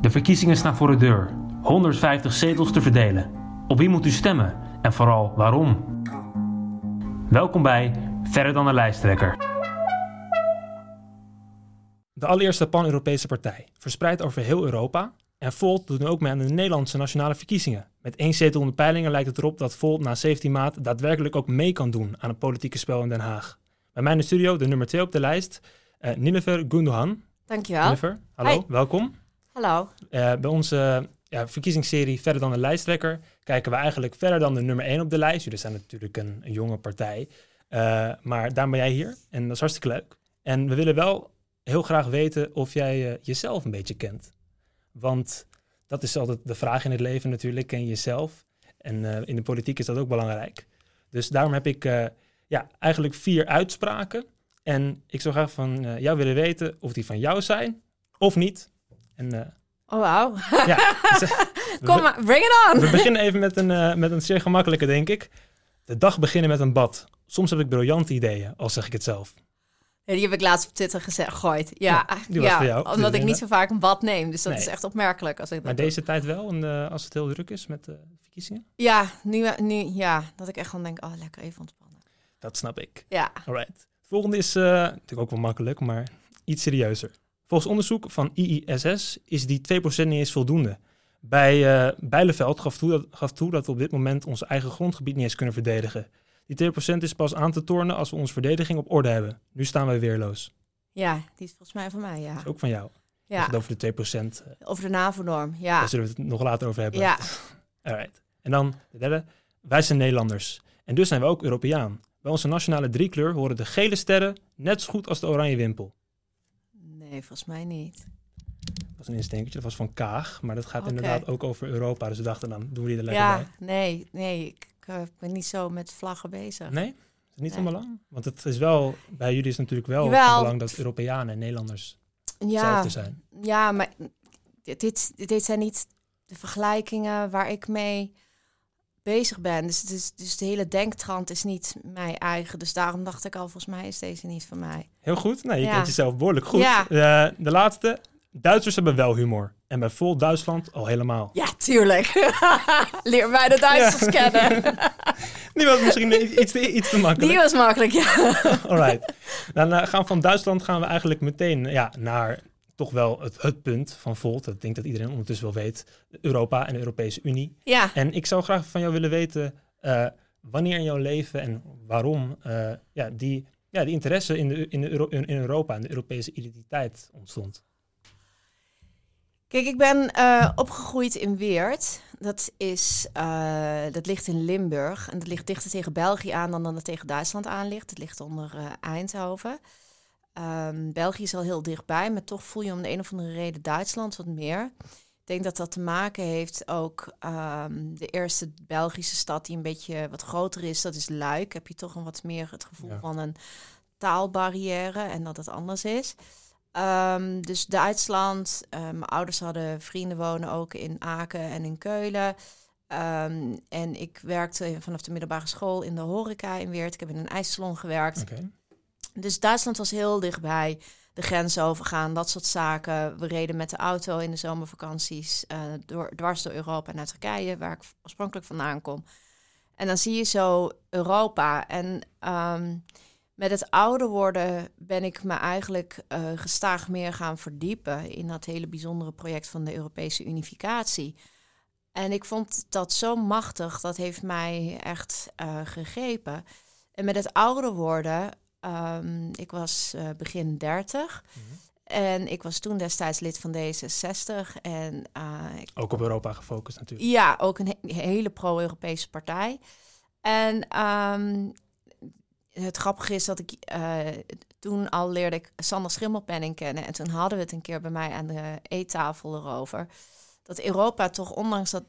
De verkiezingen staan voor de deur. 150 zetels te verdelen. Op wie moet u stemmen? En vooral waarom? Welkom bij Verder dan de lijsttrekker. De allereerste pan-Europese partij, verspreid over heel Europa. En Volt doet nu ook mee aan de Nederlandse nationale verkiezingen. Met één zetel in de peilingen lijkt het erop dat Volt na 17 maart daadwerkelijk ook mee kan doen aan het politieke spel in Den Haag. Bij mij in de studio, de nummer 2 op de lijst, uh, Nilever Gundogan. Dankjewel. Nilever, hallo, Hi. welkom. Hallo. Uh, bij onze ja, verkiezingsserie Verder dan de lijsttrekker kijken we eigenlijk verder dan de nummer 1 op de lijst. Jullie zijn natuurlijk een, jonge partij. Uh, maar daar ben jij hier en dat is hartstikke leuk. En we willen wel heel graag weten of jij uh, jezelf een beetje kent. Want dat is altijd de vraag in het leven natuurlijk, ken je jezelf? En in de politiek is dat ook belangrijk. Dus daarom heb ik ja, eigenlijk vier uitspraken. En ik zou graag van jou willen weten of die van jou zijn of niet. En, oh, wauw. Ja, dus, Kom maar, bring it on. We beginnen even met een, uh, met een zeer gemakkelijke, denk ik. De dag beginnen met een bad. Soms heb ik briljante ideeën, al zeg ik het zelf. Ja, die heb ik laatst op Twitter gezegd, gegooid. Ja, ja, die was ja voor jou. omdat ik niet zo vaak een bad neem. Dus dat Nee. is echt opmerkelijk. Als ik dat Maar doe. deze tijd wel, en, uh, als het heel druk is met de verkiezingen? Ja, nu, nu, ja, dat ik echt gewoon denk, oh, lekker even ontspannen. Dat snap ik. Ja, Alright. Volgende is uh, natuurlijk ook wel makkelijk, maar iets serieuzer. Volgens onderzoek van IISS is die 2% niet eens voldoende. Bij uh, Bijleveld gaf toe, dat, gaf toe dat we op dit moment ons eigen grondgebied niet eens kunnen verdedigen. Die 2% is pas aan te tornen als we onze verdediging op orde hebben. Nu staan wij weerloos. ja, die is volgens mij van mij, ja. Dat is ook van jou. Ja, het over de 2%, uh, over de NAVO-norm, ja. daar zullen we het nog later over hebben. Ja, Alright. En dan de derde. Wij zijn Nederlanders. En dus zijn we ook Europeaan. Bij onze nationale driekleur horen de gele sterren net zo goed als de oranje wimpel. Nee, volgens mij niet. Dat was een instinkertje, dat was van Kaag. Maar dat gaat inderdaad ook over Europa. Dus we dachten, dan doen we die er lekker Ja, bij. nee, nee, ik, ik, eh, ben niet zo met vlaggen bezig. Nee? Is het niet van Nee. belang? Want het is wel, bij jullie is het natuurlijk wel Jawel. van belang dat Europeanen en Nederlanders ja, hetzelfde zijn. Ja, maar dit, dit, dit zijn niet de vergelijkingen waar ik mee bezig ben. Dus, het is, dus de hele denktrand is niet mij eigen. Dus daarom dacht ik al, volgens mij is deze niet van mij. Heel goed. Nou, je Ja. kent jezelf behoorlijk goed. Ja. Eh, de laatste. Duitsers hebben wel humor. En bij vol Duitsland al helemaal. Ja, tuurlijk. Leer mij de Duitsers kennen. Die was misschien iets te, iets te makkelijk. Die was makkelijk, ja. Alright. Dan eh, gaan we van Duitsland gaan we eigenlijk meteen ja, naar toch wel het, het punt van Volt. Ik denk dat iedereen ondertussen wel weet. Europa en de Europese Unie. Ja, En ik zou graag van jou willen weten eh, wanneer in jouw leven en waarom eh, ja, die, ja, die interesse in, de, in, de Euro- in Europa en de Europese identiteit ontstond. Kijk, ik ben eh, opgegroeid in Weert. Dat, is, dat ligt in Limburg. En dat ligt dichter tegen België aan dan dat het tegen Duitsland aan ligt. Het ligt onder Eindhoven. Ehm, België is al heel dichtbij, maar toch voel je om de een of andere reden Duitsland wat meer. Ik denk dat dat te maken heeft ook ehm, de eerste Belgische stad die een beetje wat groter is. Dat is Luik. Heb je toch een wat meer het gevoel Ja. van een taalbarrière en dat het anders is. Ehm, dus Duitsland. eh, mijn ouders hadden vrienden wonen ook in Aken en in Keulen. En ik werkte vanaf de middelbare school in de horeca in Weert. Ik heb in een ijssalon gewerkt. Dus Duitsland was heel dichtbij. De grens overgaan, dat soort zaken. We reden met de auto in de zomervakanties eh, door, dwars door Europa naar Turkije, waar ik oorspronkelijk vandaan kom. En dan zie je zo Europa. En ehm, met het ouder worden ben ik me eigenlijk eh, gestaag meer gaan verdiepen in dat hele bijzondere project van de Europese unificatie. En ik vond dat zo machtig, dat heeft mij echt eh, gegrepen. En met het ouder worden, ehm, ik was eh, begin 30 Mhm. en ik was toen destijds lid van D66 en eh, ik Ook op Europa gefocust natuurlijk. ja, ook een he- hele pro-Europese partij. En ehm, het grappige is dat ik eh, toen al leerde ik Sander Schimmelpenning kennen. En toen hadden we het een keer bij mij aan de eettafel erover. Dat Europa toch, ondanks dat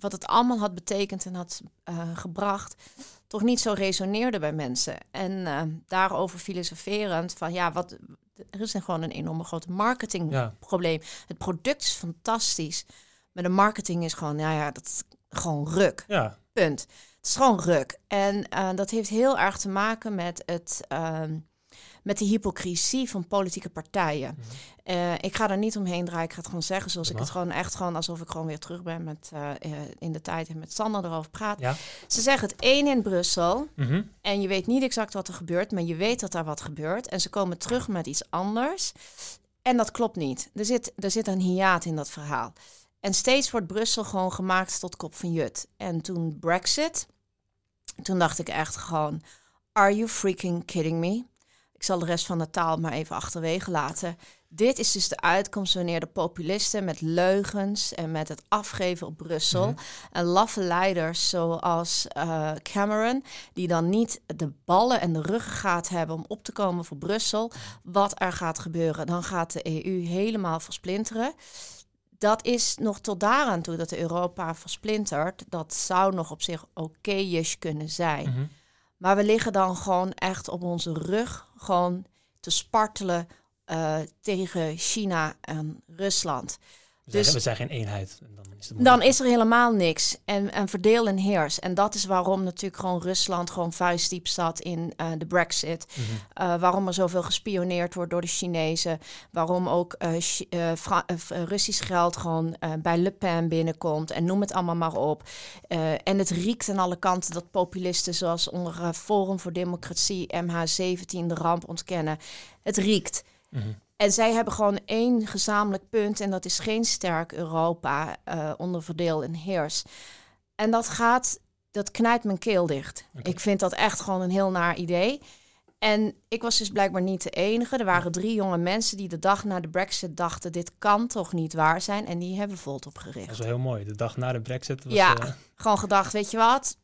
wat het allemaal had betekend en had eh, gebracht, toch niet zo resoneerde bij mensen. En eh, daarover filosoferend van ja, wat, er is gewoon een enorme grote marketing Ja. probleem. Het product is fantastisch, maar de marketing is gewoon, nou ja, dat is gewoon ruk. Ja, Punt. Het is gewoon ruk. En eh, dat heeft heel erg te maken met het, ehm, met de hypocrisie van politieke partijen. Eh, ik ga er niet omheen draaien. Ik ga het gewoon zeggen zoals ik het gewoon echt gewoon alsof ik gewoon weer terug ben met eh, eh, in de tijd en met Sander erover praat. Ja. Ze zeggen het één in Brussel Mhm. en je weet niet exact wat er gebeurt, maar je weet dat daar wat gebeurt. En ze komen terug met iets anders. En dat klopt niet. Er zit, er zit een hiaat in dat verhaal. En steeds wordt Brussel gewoon gemaakt tot kop van jut. En toen Brexit, toen dacht ik echt gewoon, are you freaking kidding me? Ik zal de rest van de taal maar even achterwege laten. Dit is dus de uitkomst wanneer de populisten met leugens en met het afgeven op Brussel Mhm. en laffe leiders zoals eh, Cameron, die dan niet de ballen en de ruggengraat hebben om op te komen voor Brussel, wat er gaat gebeuren. Dan gaat de EU helemaal versplinteren. Dat is nog tot daaraan toe dat Europa versplintert. Dat zou nog op zich oké-ish kunnen zijn. Mhm. Maar we liggen dan gewoon echt op onze rug, gewoon te spartelen eh, tegen China en Rusland. We, Dus- we zijn geen eenheid. En dan is het Dan is er helemaal niks. En, en verdeel en heers. En dat is waarom natuurlijk gewoon Rusland gewoon vuistdiep zat in eh, de brexit. Mhm. Eh, waarom er zoveel gespioneerd wordt door de Chinezen. Waarom ook eh, Russisch geld gewoon bij Le Pen binnenkomt. En noem het allemaal maar op. En het riekt aan alle kanten dat populisten zoals onder Forum voor Democratie, MH17, de ramp ontkennen. Het riekt. Mhm. En zij hebben gewoon één gezamenlijk punt en dat is geen sterk Europa eh, onder verdeel en heers. En dat gaat, dat knijpt mijn keel dicht. Ik vind dat echt gewoon een heel naar idee. En ik was dus blijkbaar niet de enige. Er waren drie jonge mensen die de dag na de brexit dachten... dit kan toch niet waar zijn? En die hebben Volt Dat opgericht. is wel heel mooi. De dag na de brexit was... Ja. eh, Gewoon gedacht, weet je wat?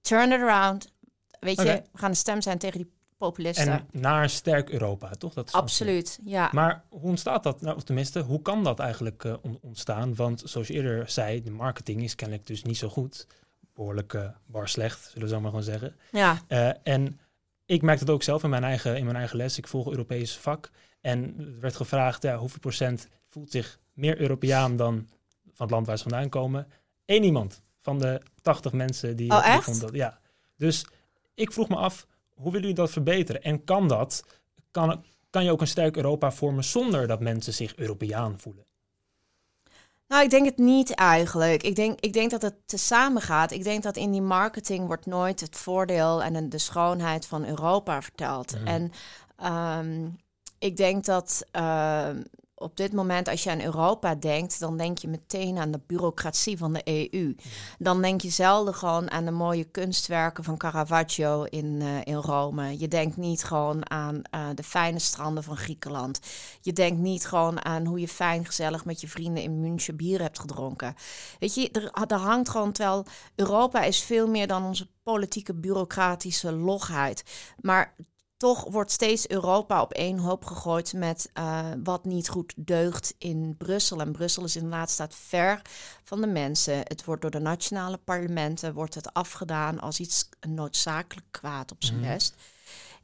Turn it around. Weet je, we gaan een stem zijn tegen die populisten. en naar een sterk Europa, toch? Dat is Absoluut, ja. Maar hoe ontstaat dat? Nou, of tenminste, hoe kan dat eigenlijk eh, on- ontstaan? Want zoals je eerder zei, de marketing is kennelijk dus niet zo goed. Behoorlijk eh bar slecht, zullen we zo maar gewoon zeggen. ja. Eh, en ik merk het ook zelf in mijn, eigen, in mijn eigen les. Ik volg Europees vak. En er werd gevraagd, ja, hoeveel procent voelt zich meer Europeaan dan van het land waar ze vandaan komen? Eén iemand van de 80 mensen die... Oh, die vond dat, ja. Dus ik vroeg me af, hoe willen jullie dat verbeteren? En kan dat? Kan, kan je ook een sterk Europa vormen zonder dat mensen zich Europeaan voelen? Nou, ik denk het niet eigenlijk. Ik denk, ik denk dat het tezamen gaat. Ik denk dat in die marketing wordt nooit het voordeel en de schoonheid van Europa verteld. Mhm. En ehm, ik denk dat ehm, op dit moment, als je aan Europa denkt, dan denk je meteen aan de bureaucratie van de EU. Dan denk je zelden gewoon aan de mooie kunstwerken van Caravaggio in, eh, in Rome. Je denkt niet gewoon aan eh, de fijne stranden van Griekenland. Je denkt niet gewoon aan hoe je fijn gezellig met je vrienden in München bier hebt gedronken. Weet je, er, er hangt gewoon, terwijl Europa is veel meer dan onze politieke bureaucratische logheid. Maar toch wordt steeds Europa op één hoop gegooid met eh, wat niet goed deugt in Brussel. En Brussel is inderdaad staat ver van de mensen. Het wordt door de nationale parlementen wordt het afgedaan als iets noodzakelijk kwaad op zijn Mhm. best.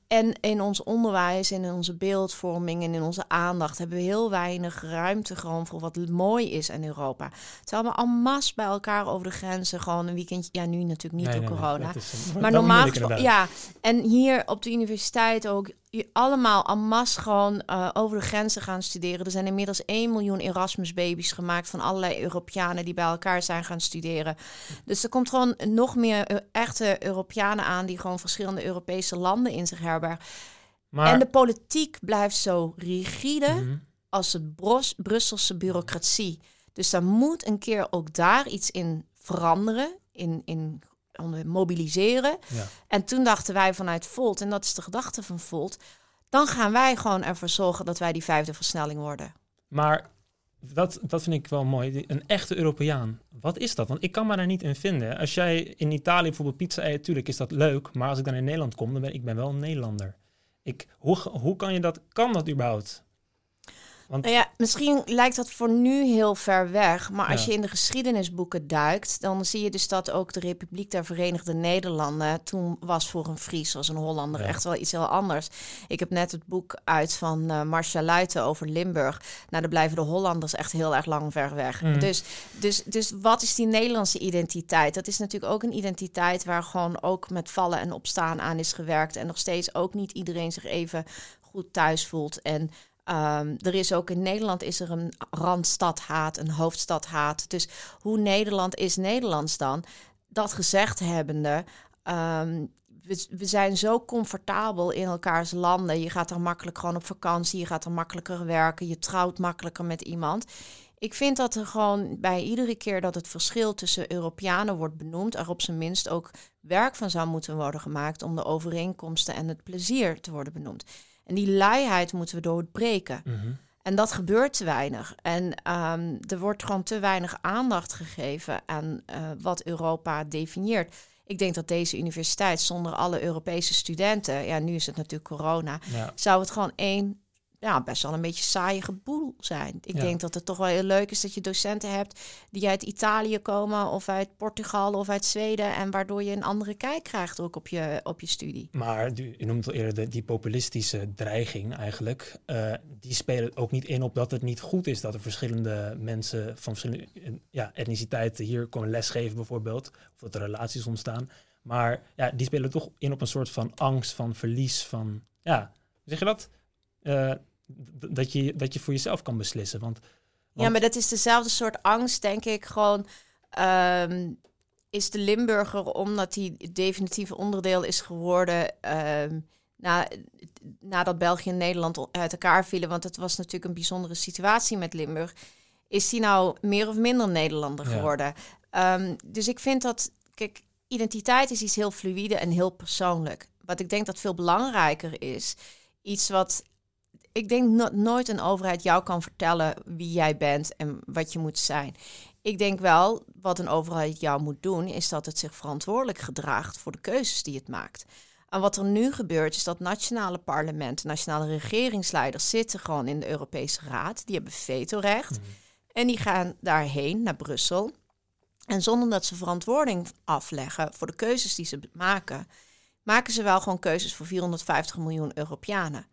En in ons onderwijs en in onze beeldvorming en in onze aandacht hebben we heel weinig ruimte gewoon voor wat mooi is aan Europa. Terwijl we en masse bij elkaar over de grenzen gewoon een weekendje, ja nu natuurlijk niet Nee, door nee, corona, een- maar normaal ja. En hier op de universiteit ook allemaal en masse gewoon eh, over de grenzen gaan studeren. Er zijn inmiddels 1 miljoen Erasmus-baby's gemaakt van allerlei Europeanen die bij elkaar zijn gaan studeren. Dus er komt gewoon nog meer eh, echte Europeanen aan die gewoon verschillende Europese landen in zich herbergen. Maar, En de politiek blijft zo rigide Mhm. als de Bros Brusselse bureaucratie. Dus daar moet een keer ook daar iets in veranderen, in, in mobiliseren. Ja. En toen dachten wij vanuit Volt, en dat is de gedachte van Volt, dan gaan wij gewoon ervoor zorgen dat wij die vijfde versnelling worden. Maar dat, dat vind ik wel mooi. Een echte Europeaan. Wat is dat? Want ik kan me daar niet in vinden. Als jij in Italië bijvoorbeeld pizza eet, tuurlijk is dat leuk. Maar als ik dan in Nederland kom, dan ben ik ben wel een Nederlander. Ik, hoe, hoe kan je dat? Kan dat überhaupt? Want Nou ja, misschien lijkt dat voor nu heel ver weg. Maar als Ja. je in de geschiedenisboeken duikt, dan zie je dus dat ook de Republiek der Verenigde Nederlanden toen was voor een Fries, was een Hollander Ja. echt wel iets heel anders. Ik heb net het boek uit van eh Marcia Luiten over Limburg. Nou, daar blijven de Hollanders echt heel erg lang ver weg. Mhm. Dus, dus, dus wat is die Nederlandse identiteit? Dat is natuurlijk ook een identiteit waar gewoon ook met vallen en opstaan aan is gewerkt. En nog steeds ook niet iedereen zich even goed goed thuis voelt. En ehm, er is ook in Nederland is er een randstadhaat, een hoofdstadhaat. Dus hoe Nederland is Nederlands dan? Dat gezegd hebbende, ehm, we, we, zijn zo comfortabel in elkaars landen. Je gaat er makkelijk gewoon op vakantie, je gaat er makkelijker werken, je trouwt makkelijker met iemand. Ik vind dat er gewoon bij iedere keer dat het verschil tussen Europeanen wordt benoemd, er op zijn minst ook werk van zou moeten worden gemaakt om de overeenkomsten en het plezier te worden benoemd. En die luiheid moeten we doorbreken. Mm En dat gebeurt te weinig. En ehm, er wordt gewoon te weinig aandacht gegeven aan uh, wat Europa definieert. Ik denk dat deze universiteit zonder alle Europese studenten, ja, nu is het natuurlijk corona, zou het gewoon één ja, best wel een beetje saaie geboel zijn. Ik denk dat het toch wel heel leuk is dat je docenten hebt die uit Italië komen of uit Portugal of uit Zweden en waardoor je een andere kijk krijgt ook op je, op je studie. Maar je noemt al eerder de, die populistische dreiging eigenlijk. Uh, die spelen ook niet in op dat het niet goed is dat er verschillende mensen van verschillende ja, etniciteiten hier komen lesgeven bijvoorbeeld. Of dat er relaties ontstaan. Maar ja, die spelen toch in op een soort van angst, van verlies, van ja, zeg je dat? Uh, dat, je, dat je voor jezelf kan beslissen. Want, Ja, maar dat is dezelfde soort angst, denk ik. Gewoon um, is de Limburger, omdat hij definitief onderdeel is geworden. Um, na, nadat België en Nederland uit elkaar vielen, want het was natuurlijk een bijzondere situatie met Limburg, is hij nou meer of minder Nederlander geworden. Ja. Um, dus ik vind dat, kijk, identiteit is iets heel fluïde en heel persoonlijk. Wat ik denk dat veel belangrijker is, iets wat ik denk dat nooit een overheid jou kan vertellen wie jij bent en wat je moet zijn. Ik denk wel, wat een overheid jou moet doen, is dat het zich verantwoordelijk gedraagt voor de keuzes die het maakt. En wat er nu gebeurt, is dat nationale parlementen, nationale regeringsleiders zitten gewoon in de Europese Raad. Die hebben vetorecht. Mm. En die gaan daarheen, naar Brussel. En zonder dat ze verantwoording afleggen voor de keuzes die ze maken, maken ze wel gewoon keuzes voor 450 miljoen Europeanen.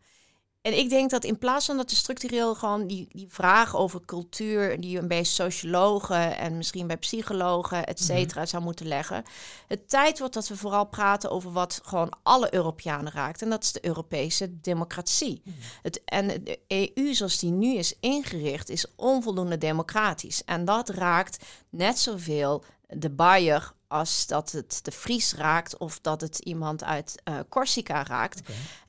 En ik denk dat in plaats van dat de structureel gewoon die, die vraag over cultuur, die je bij sociologen en misschien bij psychologen, et mhm. cetera, zou moeten leggen. Het tijd wordt dat we vooral praten over wat gewoon alle Europeanen raakt. En dat is de Europese democratie. Mhm. Het, en de EU zoals die nu is ingericht, is onvoldoende democratisch. En dat raakt net zoveel de Bayer als dat het de Fries raakt of dat het iemand uit uh, Corsica raakt.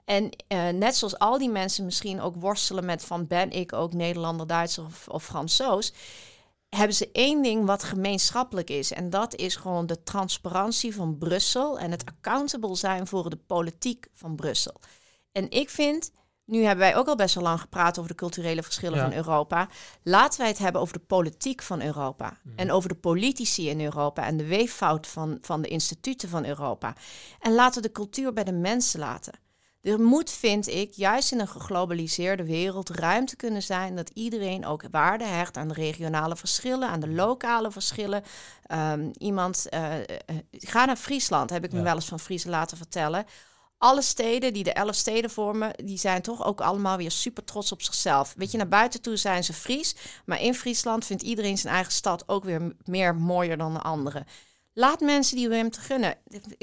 En uh, net zoals al die mensen misschien ook worstelen met van ben ik ook Nederlander, Duitser of, of Fransoos, hebben ze één ding wat gemeenschappelijk is. En dat is gewoon de transparantie van Brussel en het accountable zijn voor de politiek van Brussel. En ik vind, nu hebben wij ook al best wel lang gepraat over de culturele verschillen van Europa. Laten wij het hebben over de politiek van Europa. Mhm. En over de politici in Europa en de weeffout van, van de instituten van Europa. En laten we de cultuur bij de mensen laten. Er moet, vind ik, juist in een geglobaliseerde wereld ruimte kunnen zijn dat iedereen ook waarde hecht aan de regionale verschillen, aan de lokale verschillen. Um, iemand, uh, ga naar Friesland, heb ik me wel eens van Friesen laten vertellen. Alle steden die de elf steden vormen, die zijn toch ook allemaal weer super trots op zichzelf. Weet je, naar buiten toe zijn ze Fries, maar in Friesland vindt iedereen zijn eigen stad ook weer meer mooier dan de andere. Laat mensen die ruimte gunnen.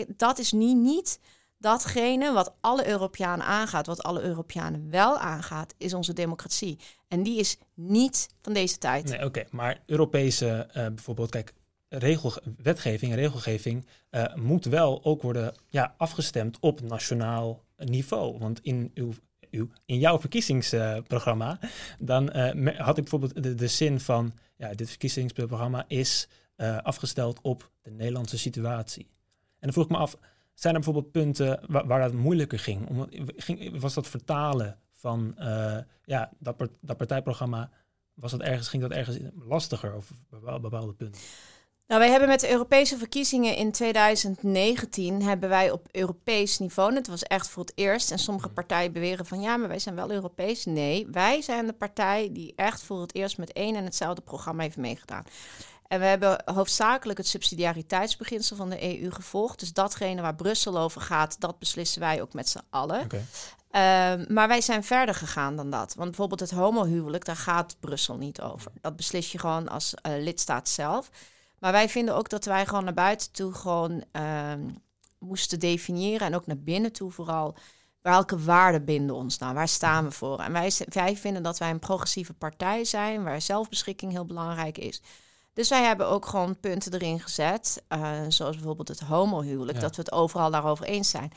Dat is nu niet datgene wat alle Europeanen aangaat, wat alle Europeanen wel aangaat, is onze democratie. En die is niet van deze tijd. Nee, oké. Maar Europese, uh, bijvoorbeeld, kijk, regel, wetgeving en regelgeving uh, moet wel ook worden ja, afgestemd op nationaal niveau. Want in uw in jouw verkiezingsprogramma, uh, dan had ik bijvoorbeeld de, de, zin van, ja, dit verkiezingsprogramma is afgesteld op de Nederlandse situatie. En dan vroeg ik me af, zijn er bijvoorbeeld punten waar, waar dat moeilijker ging? Om, ging? Was dat vertalen van uh, ja, dat, dat partijprogramma, was dat ergens, ging dat ergens lastiger of bepaalde punten? Nou, wij hebben met de Europese verkiezingen in 2019 hebben wij op Europees niveau, het was echt voor het eerst, en sommige mhm. partijen beweren van ja, maar wij zijn wel Europees. Nee, wij zijn de partij die echt voor het eerst met één en hetzelfde programma heeft meegedaan. En we hebben hoofdzakelijk het subsidiariteitsbeginsel van de EU gevolgd. Dus datgene waar Brussel over gaat, dat beslissen wij ook met z'n allen. Ehm, maar wij zijn verder gegaan dan dat. Want bijvoorbeeld het homohuwelijk, daar gaat Brussel niet over. Dat beslis je gewoon als uh, lidstaat zelf. Maar wij vinden ook dat wij gewoon naar buiten toe gewoon ehm, moesten definiëren en ook naar binnen toe vooral welke waarden binden ons nou? Waar staan we voor? En wij, wij vinden dat wij een progressieve partij zijn, waar zelfbeschikking heel belangrijk is. Dus wij hebben ook gewoon punten erin gezet, uh, zoals bijvoorbeeld het homohuwelijk, dat we het overal daarover eens zijn.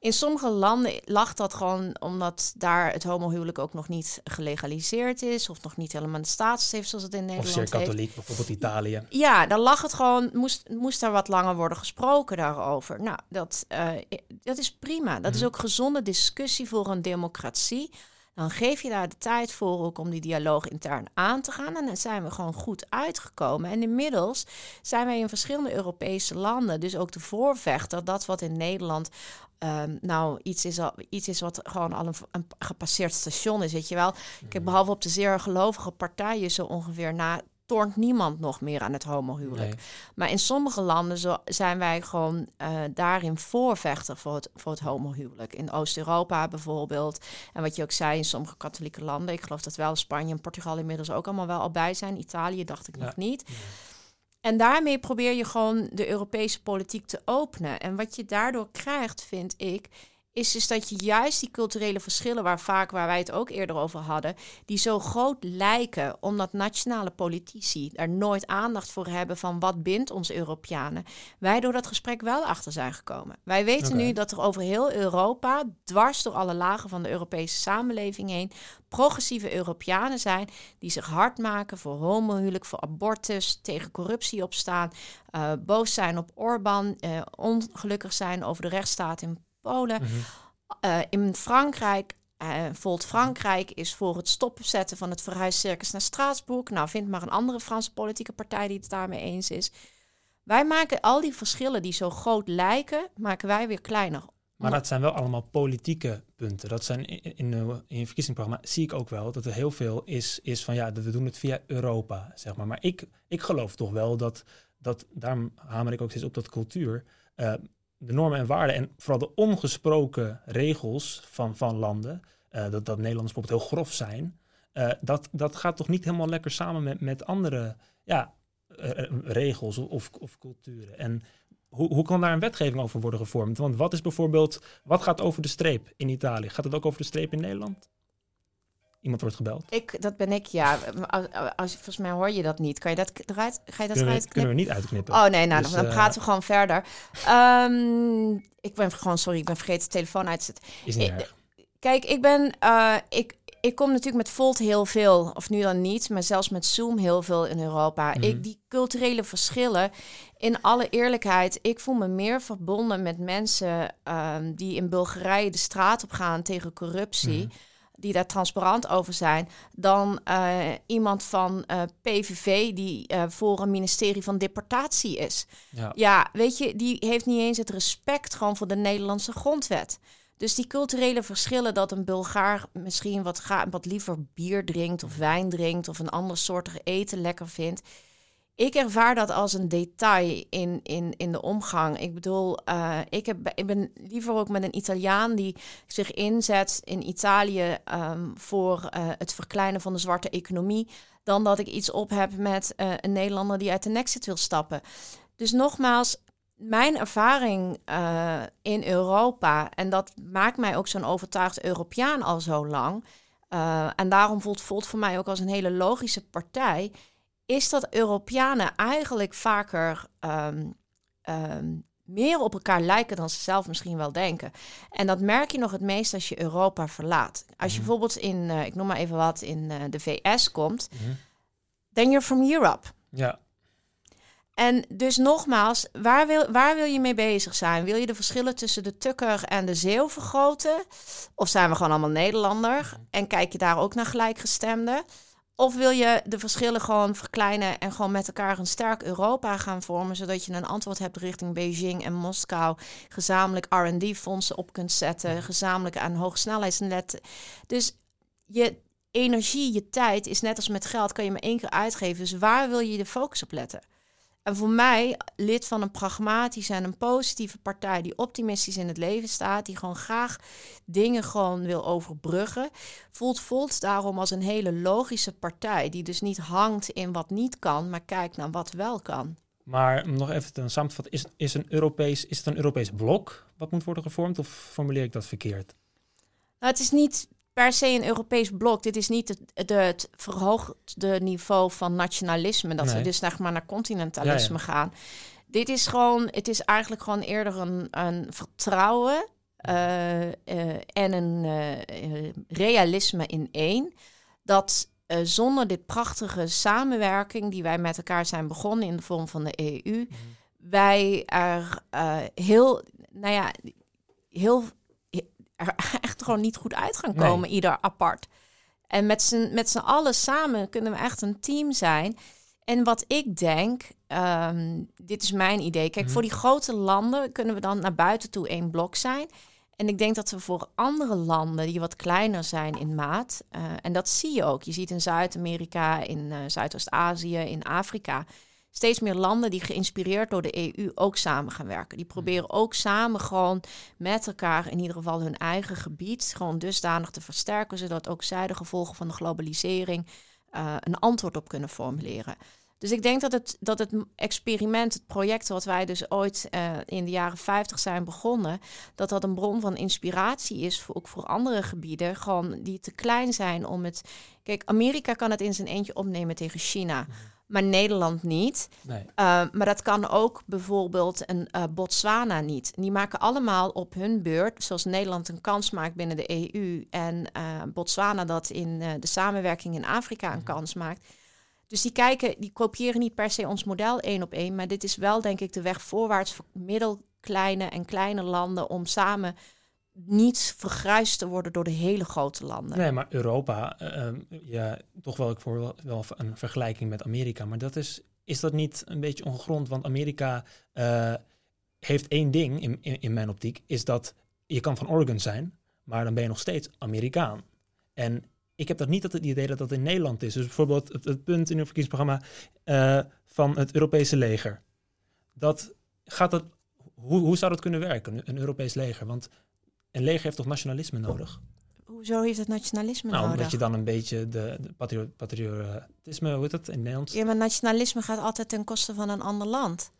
In sommige landen lag dat gewoon omdat daar het homohuwelijk ook nog niet gelegaliseerd is. Of nog niet helemaal de status heeft zoals het in Nederland Of zeer katholiek, bijvoorbeeld Italië. Ja, dan lag het gewoon, moest, moest daar wat langer worden gesproken daarover. Nou, dat, uh, dat is prima. Dat is mhm. ook gezonde discussie voor een democratie. Dan geef je daar de tijd voor ook om die dialoog intern aan te gaan. En dan zijn we gewoon goed uitgekomen. En inmiddels zijn wij in verschillende Europese landen, dus ook de voorvechter, dat wat in Nederland Ehm, nou, iets is, al, iets is wat gewoon al een, een, gepasseerd station is, weet je wel. Ik heb behalve op de zeer gelovige partijen zo ongeveer na tornt niemand nog meer aan het homohuwelijk. Maar in sommige landen zo, zijn wij gewoon uh, daarin voorvechter voor het, voor het homohuwelijk. In Oost-Europa bijvoorbeeld. En wat je ook zei, in sommige katholieke landen. Ik geloof dat wel Spanje en Portugal inmiddels ook allemaal wel al bij zijn. Italië dacht ik nog niet. En daarmee probeer je gewoon de Europese politiek te openen. En wat je daardoor krijgt, vind ik, is dus dat je juist die culturele verschillen, waar vaak waar wij het ook eerder over hadden, die zo groot lijken, omdat nationale politici er nooit aandacht voor hebben van wat bindt ons Europeanen, wij door dat gesprek wel achter zijn gekomen. Wij weten nu dat er over heel Europa, dwars door alle lagen van de Europese samenleving heen, progressieve Europeanen zijn die zich hard maken voor homohuwelijk, voor abortus, tegen corruptie opstaan, uh, boos zijn op Orbán, uh, ongelukkig zijn over de rechtsstaat in Polen. Mhm. Eh, in Frankrijk, uh, Volt Frankrijk is voor het stopzetten van het verhuiscircus naar Straatsburg. Nou, vind maar een andere Franse politieke partij die het daarmee eens is. Wij maken al die verschillen die zo groot lijken, maken wij weer kleiner. Maar dat zijn wel allemaal politieke punten. Dat zijn in, in, in je verkiezingsprogramma zie ik ook wel dat er heel veel is, is van ja, we doen het via Europa, zeg maar. Maar ik, ik geloof toch wel dat, dat daarom hamer ik ook steeds op dat cultuur. Uh, de normen en waarden en vooral de ongesproken regels van, van landen, uh, dat, dat Nederlanders bijvoorbeeld heel grof zijn, uh, dat, dat gaat toch niet helemaal lekker samen met, met andere ja, uh, regels of, of culturen. En hoe, hoe kan daar een wetgeving over worden gevormd? Want wat is bijvoorbeeld, wat gaat over de streep in Italië? Gaat het ook over de streep in Nederland? Iemand wordt gebeld. Ik, dat ben ik, ja. Als, als, volgens mij hoor je dat niet. Kan je dat eruit, ga je dat kunnen, eruit kunnen we niet uitknippen. Oh nee, nou, dus, dan, dan, praten we gewoon verder. Um, ik ben gewoon, sorry, ik ben vergeten de telefoon uit te zetten. Is niet erg. Kijk, ik ben, uh, ik, ik kom natuurlijk met Volt heel veel, of nu dan niet, maar zelfs met Zoom heel veel in Europa. Mm -hmm. Ik, die culturele verschillen, in alle eerlijkheid, ik voel me meer verbonden met mensen um, die in Bulgarije de straat op gaan tegen corruptie. Mm -hmm die daar transparant over zijn, dan uh, iemand van uh, eh, PVV die uh, voor een ministerie van deportatie is. Ja. ja, weet je, die heeft niet eens het respect gewoon voor de Nederlandse grondwet. Dus die culturele verschillen dat een Bulgaar misschien wat, wat liever bier drinkt of wijn drinkt of een ander soortig eten lekker vindt ik ervaar dat als een detail in, in, in de omgang. Ik bedoel, uh, ik, heb, ik ben liever ook met een Italiaan die zich inzet in Italië um, voor uh, het verkleinen van de zwarte economie, dan dat ik iets op heb met uh, een Nederlander die uit de Nexit wil stappen. Dus nogmaals, mijn ervaring in Europa, en dat maakt mij ook zo'n overtuigd Europeaan al zo lang. en daarom voelt Volt voor mij ook als een hele logische partij is dat Europeanen eigenlijk vaker um, um, meer op elkaar lijken dan ze zelf misschien wel denken. En dat merk je nog het meest als je Europa verlaat. Als je mhm. bijvoorbeeld in, uh, ik noem maar even wat, in uh, de VS komt, mm then you're from Europe. Ja. En dus nogmaals, waar wil, waar wil je mee bezig zijn? Wil je de verschillen tussen de Tukker en de Zeeuw vergroten? Of zijn we gewoon allemaal Nederlander? Mhm. En kijk je daar ook naar gelijkgestemden? Of wil je de verschillen gewoon verkleinen en gewoon met elkaar een sterk Europa gaan vormen, zodat je een antwoord hebt richting Beijing en Moskou, gezamenlijk R&D-fondsen op kunt zetten, gezamenlijk aan hoogsnelheidsnetten. Dus je energie, je tijd is net als met geld, kan je maar één keer uitgeven. Dus waar wil je de focus op letten? En voor mij, lid van een pragmatische en een positieve partij die optimistisch in het leven staat, die gewoon graag dingen gewoon wil overbruggen, voelt Volt daarom als een hele logische partij die dus niet hangt in wat niet kan, maar kijkt naar wat wel kan. Maar om nog even te samenvatten, is, is, een Europees, is het een Europees blok wat moet worden gevormd of formuleer ik dat verkeerd? Nou, het is niet per se een Europees blok. Dit is niet het, de, het verhoogde niveau van nationalisme. Dat we dus zeg maar naar continentalisme gaan. Dit is gewoon, het is eigenlijk gewoon eerder een, een vertrouwen eh, eh, en een eh, realisme in één. Dat zonder dit prachtige samenwerking die wij met elkaar zijn begonnen in de vorm van de EU, wij er heel, nou ja, heel, er echt gewoon niet goed uit gaan Nee. komen, ieder apart. En met z'n, met z'n allen samen kunnen we echt een team zijn. En wat ik denk, ehm, dit is mijn idee. Kijk, Mhm. voor die grote landen kunnen we dan naar buiten toe één blok zijn. En ik denk dat we voor andere landen die wat kleiner zijn in maat, eh, en dat zie je ook. Je ziet in Zuid-Amerika, in eh, Zuidoost-Azië, in Afrika, steeds meer landen die geïnspireerd door de EU ook samen gaan werken. Die proberen ook samen gewoon met elkaar in ieder geval hun eigen gebied gewoon dusdanig te versterken, zodat ook zij de gevolgen van de globalisering eh, een antwoord op kunnen formuleren. Dus ik denk dat het, dat het experiment, het project wat wij dus ooit eh, in de jaren 50 zijn begonnen, dat dat een bron van inspiratie is, voor, ook voor andere gebieden, gewoon die te klein zijn om het. Kijk, Amerika kan het in zijn eentje opnemen tegen China, maar Nederland niet. Nee. Uh, maar dat kan ook bijvoorbeeld een uh, Botswana niet. Die maken allemaal op hun beurt, zoals Nederland een kans maakt binnen de EU en uh, Botswana dat in de samenwerking in Afrika een kans maakt. Dus die kijken, die kopiëren niet per se ons model één op één, maar dit is wel denk ik de weg voorwaarts voor middelkleine en kleine landen om samen niet vergruist te worden door de hele grote landen. Nee, maar Europa, uh, ja, toch wel, ik voor wel een vergelijking met Amerika, maar dat is, is dat niet een beetje ongegrond? Want Amerika uh, heeft één ding in, in, in mijn optiek, is dat je kan van Oregon zijn, maar dan ben je nog steeds Amerikaan. En ik heb dat niet het idee dat dat in Nederland is. Dus bijvoorbeeld het, het punt in uw verkiezingsprogramma uh, van het Europese leger. Dat gaat dat, hoe, hoe zou dat kunnen werken, een Europees leger? Want een leger heeft toch nationalisme nodig? Hoezo heeft het nationalisme nou, nodig? omdat je dan een beetje de, de patrio, patriotisme, hoe heet dat in Nederlands? Ja, maar nationalisme gaat altijd ten koste van een ander land.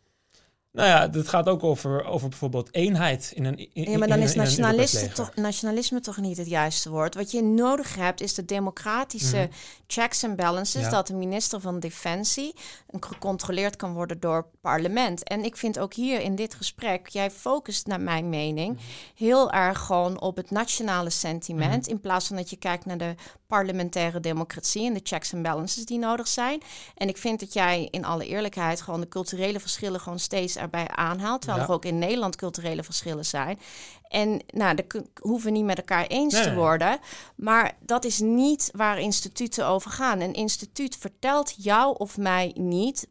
Nou ja, het gaat ook over, over bijvoorbeeld eenheid in een in, Ja, maar dan in, is in nationalisme toch, nationalisme toch niet het juiste woord. Wat je nodig hebt is de democratische Mhm. checks and balances. Ja. Dat de minister van Defensie gecontroleerd kan worden door het parlement. En ik vind ook hier in dit gesprek, jij focust naar mijn mening Mhm. heel erg gewoon op het nationale sentiment. Mhm. In plaats van dat je kijkt naar de parlementaire democratie en de checks and balances die nodig zijn. En ik vind dat jij in alle eerlijkheid gewoon de culturele verschillen gewoon steeds erbij aanhaalt. Terwijl Ja. er ook in Nederland culturele verschillen zijn. En nou, daar hoeven we niet met elkaar eens Nee, te worden. Maar dat is niet waar instituten over gaan. Een instituut vertelt jou of mij niet.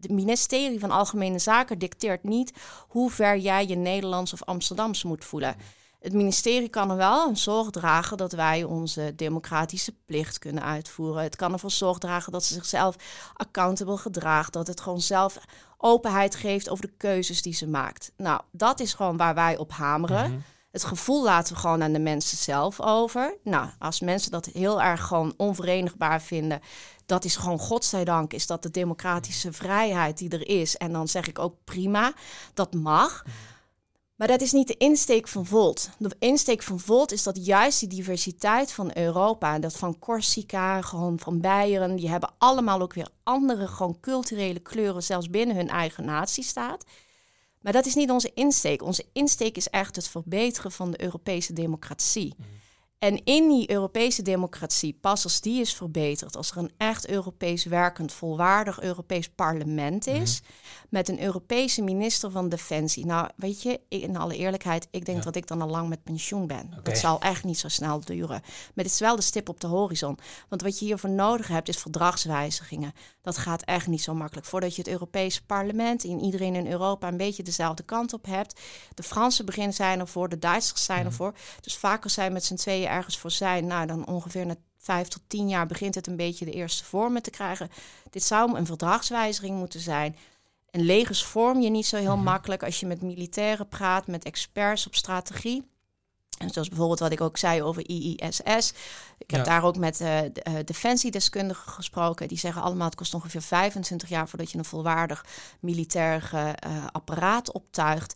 Het ministerie van Algemene Zaken dicteert niet hoe ver jij je Nederlands of Amsterdams moet voelen. Het ministerie kan er wel een zorg dragen dat wij onze democratische plicht kunnen uitvoeren. Het kan ervoor zorg dragen dat ze zichzelf accountable gedraagt. Dat het gewoon zelf openheid geeft over de keuzes die ze maakt. Nou, dat is gewoon waar wij op hameren. Mhm. Het gevoel laten we gewoon aan de mensen zelf over. Nou, als mensen dat heel erg gewoon onverenigbaar vinden, dat is gewoon godzijdank, is dat de democratische vrijheid die er is. En dan zeg ik ook prima, dat mag. Maar dat is niet de insteek van Volt. De insteek van Volt is dat juist die diversiteit van Europa, dat van Corsica, gewoon van Beieren, die hebben allemaal ook weer andere gewoon culturele kleuren, zelfs binnen hun eigen natiestaat. Maar dat is niet onze insteek. Onze insteek is echt het verbeteren van de Europese democratie. En in die Europese democratie, pas als die is verbeterd, als er een echt Europees werkend, volwaardig Europees parlement is, met een Europese minister van Defensie. Nou, weet je, in alle eerlijkheid, ik denk Ja. dat ik dan al lang met pensioen ben. Oké. Dat zal echt niet zo snel duren. Maar het is wel de stip op de horizon. Want wat je hiervoor nodig hebt, is verdragswijzigingen. Dat gaat echt niet zo makkelijk. Voordat je het Europese parlement en iedereen in Europa een beetje dezelfde kant op hebt. De Fransen beginnen zijn ervoor, de Duitsers zijn ervoor. Dus vaak als zij met z'n tweeën ergens voor zijn, nou dan ongeveer na vijf tot tien jaar begint het een beetje de eerste vormen te krijgen. Dit zou een verdragswijziging moeten zijn. En legers vorm je niet zo heel makkelijk als je met militairen praat, met experts op strategie. En zoals bijvoorbeeld wat ik ook zei over IISS. Ik heb Ja. daar ook met eh, defensiedeskundigen gesproken. Die zeggen allemaal het kost ongeveer 25 jaar voordat je een volwaardig militair eh, apparaat optuigt.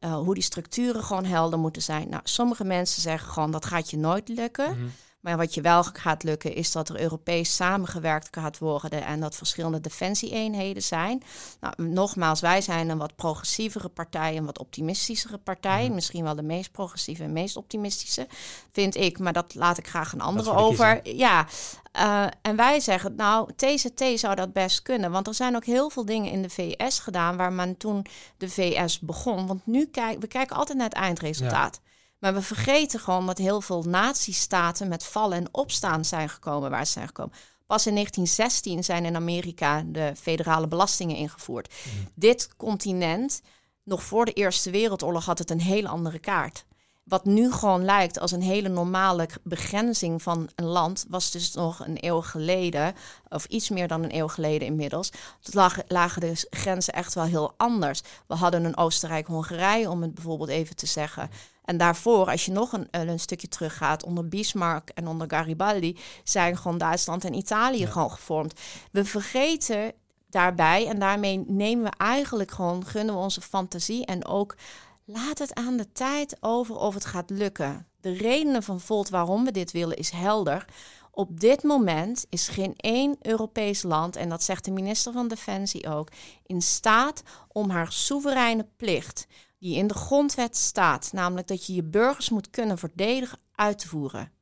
Hoe die structuren gewoon helder moeten zijn. Nou, sommige mensen zeggen gewoon dat gaat je nooit lukken. Mhm. Maar wat je wel gaat lukken is dat er Europees samengewerkt gaat worden en dat verschillende defensieeenheden zijn. Nou, nogmaals, wij zijn een wat progressievere partij, een wat optimistischere partij. Mhm. Misschien wel de meest progressieve en meest optimistische, vind ik. Maar dat laat ik graag een andere over. Ja, eh, en wij zeggen, nou, TZT zou dat best kunnen. Want er zijn ook heel veel dingen in de VS gedaan waar men toen de VS begon. Want nu kijken we kijken altijd naar het eindresultaat. Maar we vergeten gewoon dat heel veel nazistaten met vallen en opstaan zijn gekomen waar ze zijn gekomen. Pas in 1916 zijn in Amerika de federale belastingen ingevoerd. Dit continent, nog voor de Eerste Wereldoorlog, had het een hele andere kaart. Wat nu gewoon lijkt als een hele normale begrenzing van een land, was dus nog een eeuw geleden, of iets meer dan een eeuw geleden inmiddels, lagen, lagen de grenzen echt wel heel anders. We hadden een Oostenrijk-Hongarije, om het bijvoorbeeld even te zeggen. En daarvoor, als je nog een, een stukje teruggaat, onder Bismarck en onder Garibaldi, zijn gewoon Duitsland en Italië Ja. gewoon gevormd. We vergeten daarbij, en daarmee nemen we eigenlijk gewoon, gunnen we onze fantasie en ook laat het aan de tijd over of het gaat lukken. De redenen van Volt waarom we dit willen is helder. Op dit moment is geen één Europees land, en dat zegt de minister van Defensie ook, in staat om haar soevereine plicht, die in de grondwet staat, namelijk dat je je burgers moet kunnen verdedigen, uit te voeren.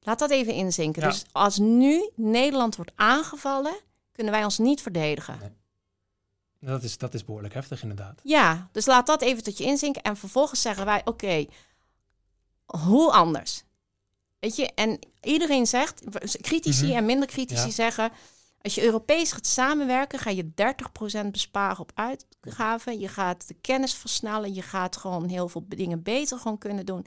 Laat dat even inzinken. Ja. Dus als nu Nederland wordt aangevallen, kunnen wij ons niet verdedigen. Dat is, dat is behoorlijk heftig inderdaad. Ja, dus laat dat even tot je inzinken. En vervolgens zeggen wij, oké, hoe anders? Weet je, en iedereen zegt, critici Mhm. en minder critici Ja. zeggen... als je Europees gaat samenwerken, ga je 30% besparen op uitgaven. Je gaat de kennis versnellen. Je gaat gewoon heel veel dingen beter gewoon kunnen doen.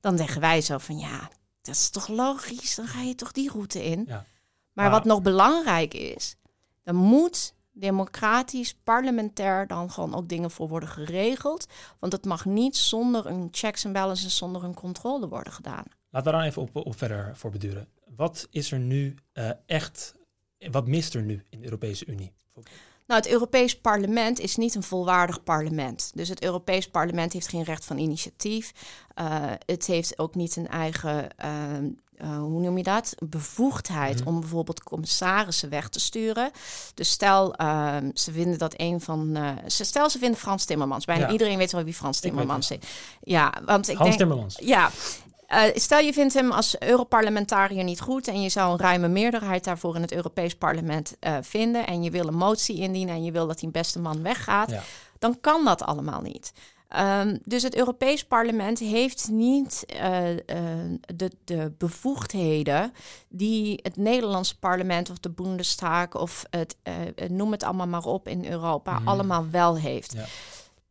Dan zeggen wij zo van, ja, dat is toch logisch? Dan ga je toch die route in? Ja. Maar wat nog belangrijk is, er moet democratisch, parlementair dan gewoon ook dingen voor worden geregeld. Want het mag niet zonder een checks en balances, zonder een controle worden gedaan. Laten we daar even op, op verder voor beduren. Wat is er nu eh, echt, wat mist er nu in de Europese Unie? Nou, het Europees Parlement is niet een volwaardig parlement. Dus het Europees Parlement heeft geen recht van initiatief. Uh, het heeft ook niet een eigen, uh, uh, hoe noem je dat, bevoegdheid Mhm. om bijvoorbeeld commissarissen weg te sturen. Dus stel, uh, ze vinden dat een van, uh, ze- stel ze vinden Frans Timmermans. Bijna Ja. iedereen weet wel wie Frans Timmermans is. Ja, want ik Hans denk, Timmermans. ja, eh, stel je vindt hem als Europarlementariër niet goed en je zou een ruime meerderheid daarvoor in het Europees Parlement eh, vinden en je wil een motie indienen en je wil dat die beste man weggaat, Ja. dan kan dat allemaal niet. Ehm, dus het Europees Parlement heeft niet eh, de, de bevoegdheden die het Nederlandse parlement of de Bundestag of het, noem het allemaal maar op in Europa, Mhm. allemaal wel heeft. Ja.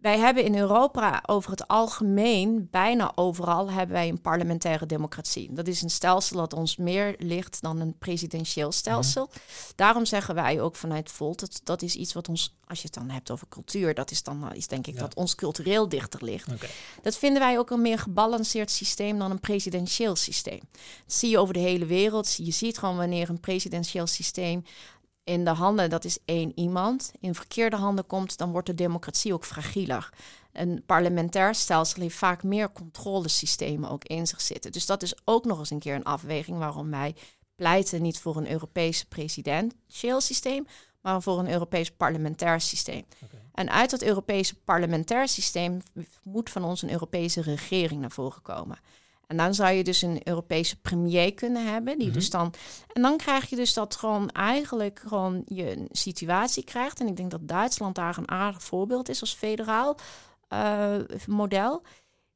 Wij hebben in Europa over het algemeen, bijna overal, hebben wij een parlementaire democratie. Dat is een stelsel dat ons meer ligt dan een presidentieel stelsel. Daarom zeggen wij ook vanuit Volt, dat, dat is iets wat ons, als je het dan hebt over cultuur, dat is dan is denk ik Ja. dat ons cultureel dichter ligt. Dat vinden wij ook een meer gebalanceerd systeem dan een presidentieel systeem. Dat zie je over de hele wereld. Je ziet gewoon wanneer een presidentieel systeem in de handen, dat is één iemand, in verkeerde handen komt, dan wordt de democratie ook fragieler. Een parlementair stelsel heeft vaak meer controlesystemen ook in zich zitten. Dus dat is ook nog eens een keer een afweging waarom wij pleiten niet voor een Europese presidentieel systeem, maar voor een Europees parlementair systeem. En uit dat Europese parlementair systeem moet van ons een Europese regering naar voren komen. En dan zou je dus een Europese premier kunnen hebben, die Mhm. dus dan. En dan krijg je dus dat gewoon eigenlijk gewoon je een situatie krijgt. En ik denk dat Duitsland daar een aardig voorbeeld is als federaal eh, model.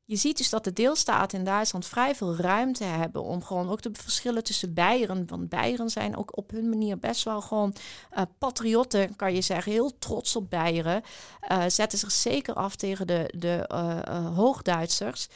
Je ziet dus dat de deelstaten in Duitsland vrij veel ruimte hebben om gewoon ook de verschillen tussen Beieren. Want Beieren zijn ook op hun manier best wel gewoon eh, patriotten, kan je zeggen. Heel trots op Beieren. Eh, zetten zich zeker af tegen de, de Hoogduitsers.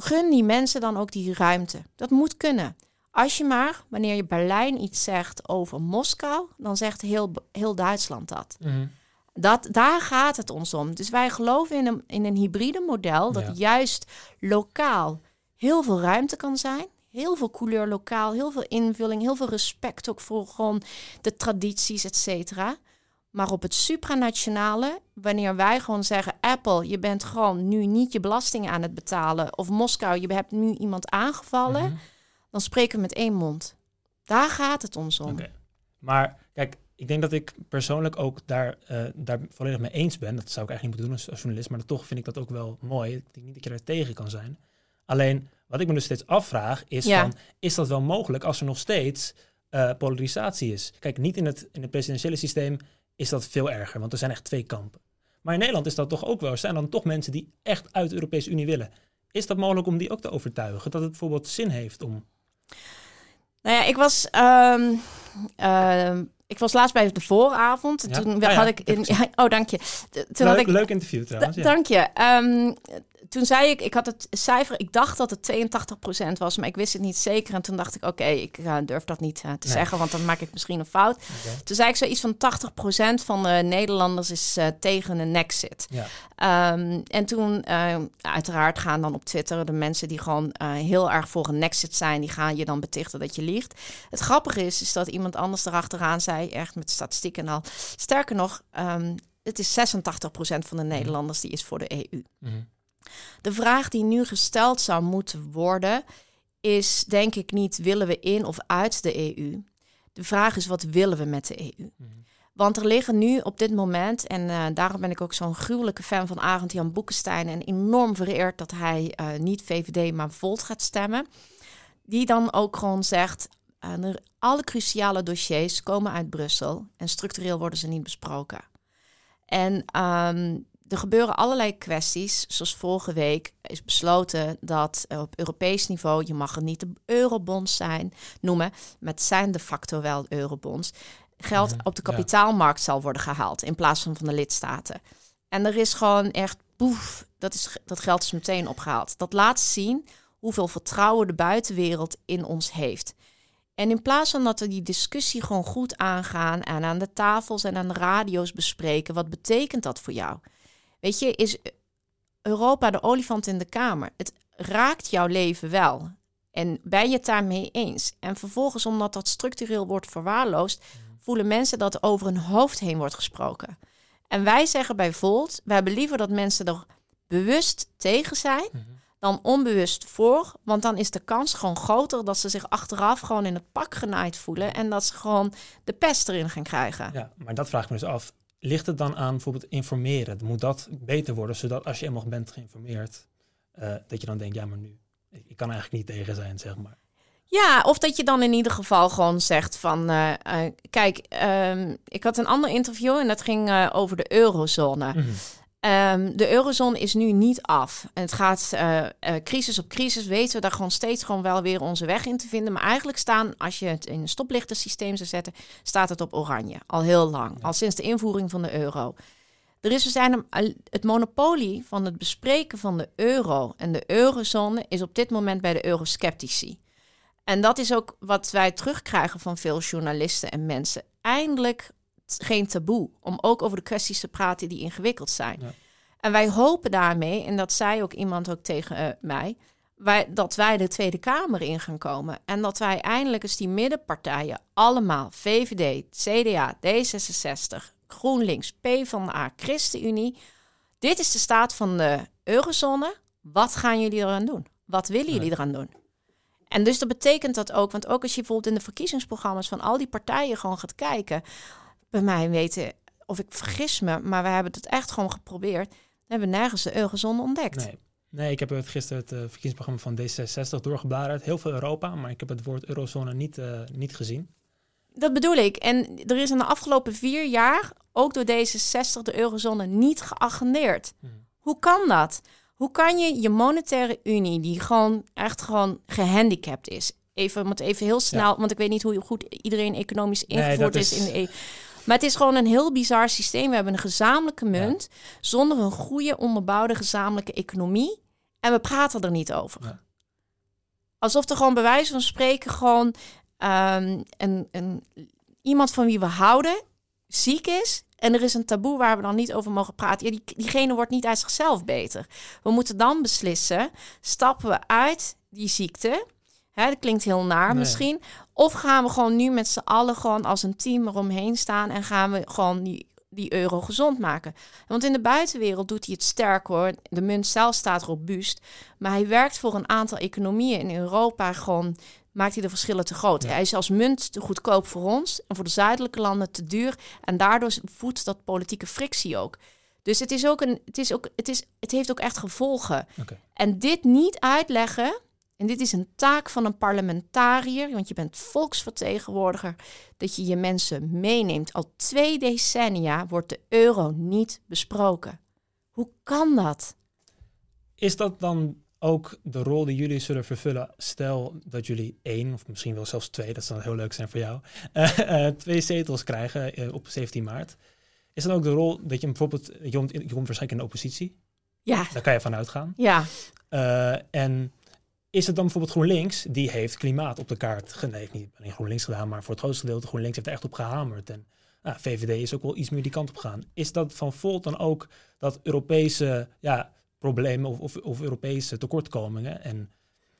Gun die mensen dan ook die ruimte. Dat moet kunnen. Als je maar, wanneer je Berlijn iets zegt over Moskou, dan zegt heel, heel Duitsland dat. Mhm. Dat, daar gaat het ons om. Dus wij geloven in een, in een hybride model dat Ja. juist lokaal heel veel ruimte kan zijn. Heel veel couleur lokaal, heel veel invulling, heel veel respect ook voor gewoon de tradities, et cetera. Maar op het supranationale, wanneer wij gewoon zeggen: Apple, je bent gewoon nu niet je belastingen aan het betalen. Of Moskou, je hebt nu iemand aangevallen. Mhm. Dan spreken we met één mond. Daar gaat het ons om. Maar kijk, ik denk dat ik persoonlijk ook daar, eh, daar volledig mee eens ben. Dat zou ik eigenlijk niet moeten doen als, als journalist, maar toch vind ik dat ook wel mooi. Ik denk niet dat je daar tegen kan zijn. Alleen, wat ik me dus steeds afvraag, is Ja. van, is dat wel mogelijk als er nog steeds eh, polarisatie is? Kijk, niet in het, in het presidentiële systeem is dat veel erger, want er zijn echt twee kampen. Maar in Nederland is dat toch ook wel. Er zijn dan toch mensen die echt uit de Europese Unie willen. Is dat mogelijk om die ook te overtuigen? Dat het bijvoorbeeld zin heeft om... Nou ja, ik was, ehm, ehm, ik was laatst bij de vooravond. En Ja? Toen Ah ja, had ik in. gezien. oh, dank je. Toen had leuk, ik, leuk interview trouwens. Da- Ja. Dank je. Ehm, toen zei ik, ik had het cijfer, ik dacht dat het 82% was, maar ik wist het niet zeker. En toen dacht ik, oké, ik eh, durf dat niet eh, te Nee. zeggen, want dan maak ik misschien een fout. Toen zei ik zoiets van 80% van de Nederlanders is eh, tegen een exit. Ja. Ehm, en toen, eh, uiteraard gaan dan op Twitter de mensen die gewoon eh, heel erg voor een exit zijn, die gaan je dan betichten dat je liegt. Het grappige is, is dat iemand anders erachteraan zei, echt met statistiek en al. Sterker nog, ehm, het is 86% van de Nederlanders die is voor de EU. Mhm. De vraag die nu gesteld zou moeten worden, is denk ik niet willen we in of uit de EU. De vraag is wat willen we met de EU? Mhm. Want er liggen nu op dit moment, en eh, daarom ben ik ook zo'n gruwelijke fan van Arend Jan Boekenstein en enorm vereerd dat hij eh, niet VVD maar Volt gaat stemmen, die dan ook gewoon zegt, eh, alle cruciale dossiers komen uit Brussel en structureel worden ze niet besproken. En ehm, er gebeuren allerlei kwesties. Zoals vorige week is besloten dat op Europees niveau, je mag het niet de eurobonds zijn, noemen, maar het zijn de facto wel eurobonds. Geld Mhm, op de kapitaalmarkt zal worden gehaald in plaats van van de lidstaten. En er is gewoon echt, poef, dat, is, dat geld is meteen opgehaald. Dat laat zien hoeveel vertrouwen de buitenwereld in ons heeft. En in plaats van dat we die discussie gewoon goed aangaan en aan de tafels en aan de radio's bespreken, wat betekent dat voor jou? Weet je, is Europa de olifant in de kamer? Het raakt jouw leven wel. En ben je het daarmee eens? En vervolgens, omdat dat structureel wordt verwaarloosd, voelen mensen dat er over hun hoofd heen wordt gesproken. En wij zeggen bij Volt, we hebben liever dat mensen er bewust tegen zijn Mhm. dan onbewust voor. Want dan is de kans gewoon groter dat ze zich achteraf gewoon in het pak genaaid voelen. En dat ze gewoon de pest erin gaan krijgen. Ja, maar dat vraag ik me dus af. Ligt het dan aan bijvoorbeeld informeren? Moet dat beter worden, zodat als je eenmaal bent geïnformeerd, eh, dat je dan denkt, ja, maar nu, ik, kan eigenlijk niet tegen zijn, zeg maar. Ja, of dat je dan in ieder geval gewoon zegt van... eh, eh, kijk, ehm, ik had een ander interview en dat ging over de eurozone. Mhm. Ehm, de eurozone is nu niet af. En het gaat eh, eh, crisis op crisis, weten we daar gewoon steeds gewoon wel weer onze weg in te vinden. Maar eigenlijk staan, als je het in een stoplichtensysteem zou zetten, staat het op oranje. Al heel lang. Al sinds de invoering van de euro. Er is, we zijn hem, al- het monopolie van het bespreken van de euro en de eurozone is op dit moment bij de eurosceptici. En dat is ook wat wij terugkrijgen van veel journalisten en mensen. Eindelijk geen taboe om ook over de kwesties te praten die ingewikkeld zijn. Ja. En wij hopen daarmee, en dat zei ook iemand ook tegen eh, mij, wij, dat wij de Tweede Kamer in gaan komen. En dat wij eindelijk eens die middenpartijen allemaal, VVD, CDA, D66, GroenLinks, PvdA, ChristenUnie. Dit is de staat van de eurozone. Wat gaan jullie eraan doen? Wat willen jullie eraan doen? En dus dat betekent dat ook, want ook als je bijvoorbeeld in de verkiezingsprogramma's van al die partijen gewoon gaat kijken, bij mij weten of ik vergis me, maar we hebben het echt gewoon geprobeerd, we hebben nergens de eurozone ontdekt. Nee. nee, ik heb het gisteren het eh, verkiezingsprogramma van D66 doorgebladerd. Heel veel Europa, maar ik heb het woord eurozone niet, eh, niet gezien. Dat bedoel ik. En er is in de afgelopen vier jaar ook door D66 de eurozone niet geagendeerd. Mhm. Hoe kan dat? Hoe kan je je monetaire unie, die gewoon echt gewoon gehandicapt is, even, even heel snel, want ik weet niet hoe goed iedereen economisch ingevoerd is. is- in de EU. Maar het is gewoon een heel bizar systeem. We hebben een gezamenlijke munt zonder een goede onderbouwde gezamenlijke economie. En we praten er niet over. Ja. Alsof er gewoon bij wijze van spreken gewoon ehm, een, een, iemand van wie we houden ziek is. En er is een taboe waar we dan niet over mogen praten. Ja, die, diegene wordt niet uit zichzelf beter. We moeten dan beslissen, stappen we uit die ziekte? Hè, dat klinkt heel naar Nee. misschien. Of gaan we gewoon nu met z'n allen gewoon als een team eromheen staan en gaan we gewoon die, die euro gezond maken? Want in de buitenwereld doet hij het sterk hoor. De munt zelf staat robuust. Maar hij werkt voor een aantal economieën in Europa gewoon. Maakt hij de verschillen te groot? Ja. Hij is als munt te goedkoop voor ons en voor de zuidelijke landen te duur. En daardoor voedt dat politieke frictie ook. Dus het, is ook een, het, is ook, het, is, het heeft ook echt gevolgen. En dit niet uitleggen, en dit is een taak van een parlementariër, want je bent volksvertegenwoordiger, dat je je mensen meeneemt. Al twee decennia wordt de euro niet besproken. Hoe kan dat? Is dat dan ook de rol die jullie zullen vervullen? Stel dat jullie één, of misschien wel zelfs twee, dat zou heel leuk zijn voor jou, eh, eh, twee zetels krijgen eh, op 17 maart. Is dan ook de rol dat je bijvoorbeeld, je komt, je komt waarschijnlijk in de oppositie, Ja, daar kan je van uitgaan. ja, en is het dan bijvoorbeeld GroenLinks, die heeft klimaat op de kaart, nee, heeft niet alleen GroenLinks gedaan, maar voor het grootste gedeelte GroenLinks heeft er echt op gehamerd. En VVD is ook wel iets meer die kant op gegaan. Is dat van Volt dan ook dat Europese ja, problemen of, of, Europese tekortkomingen en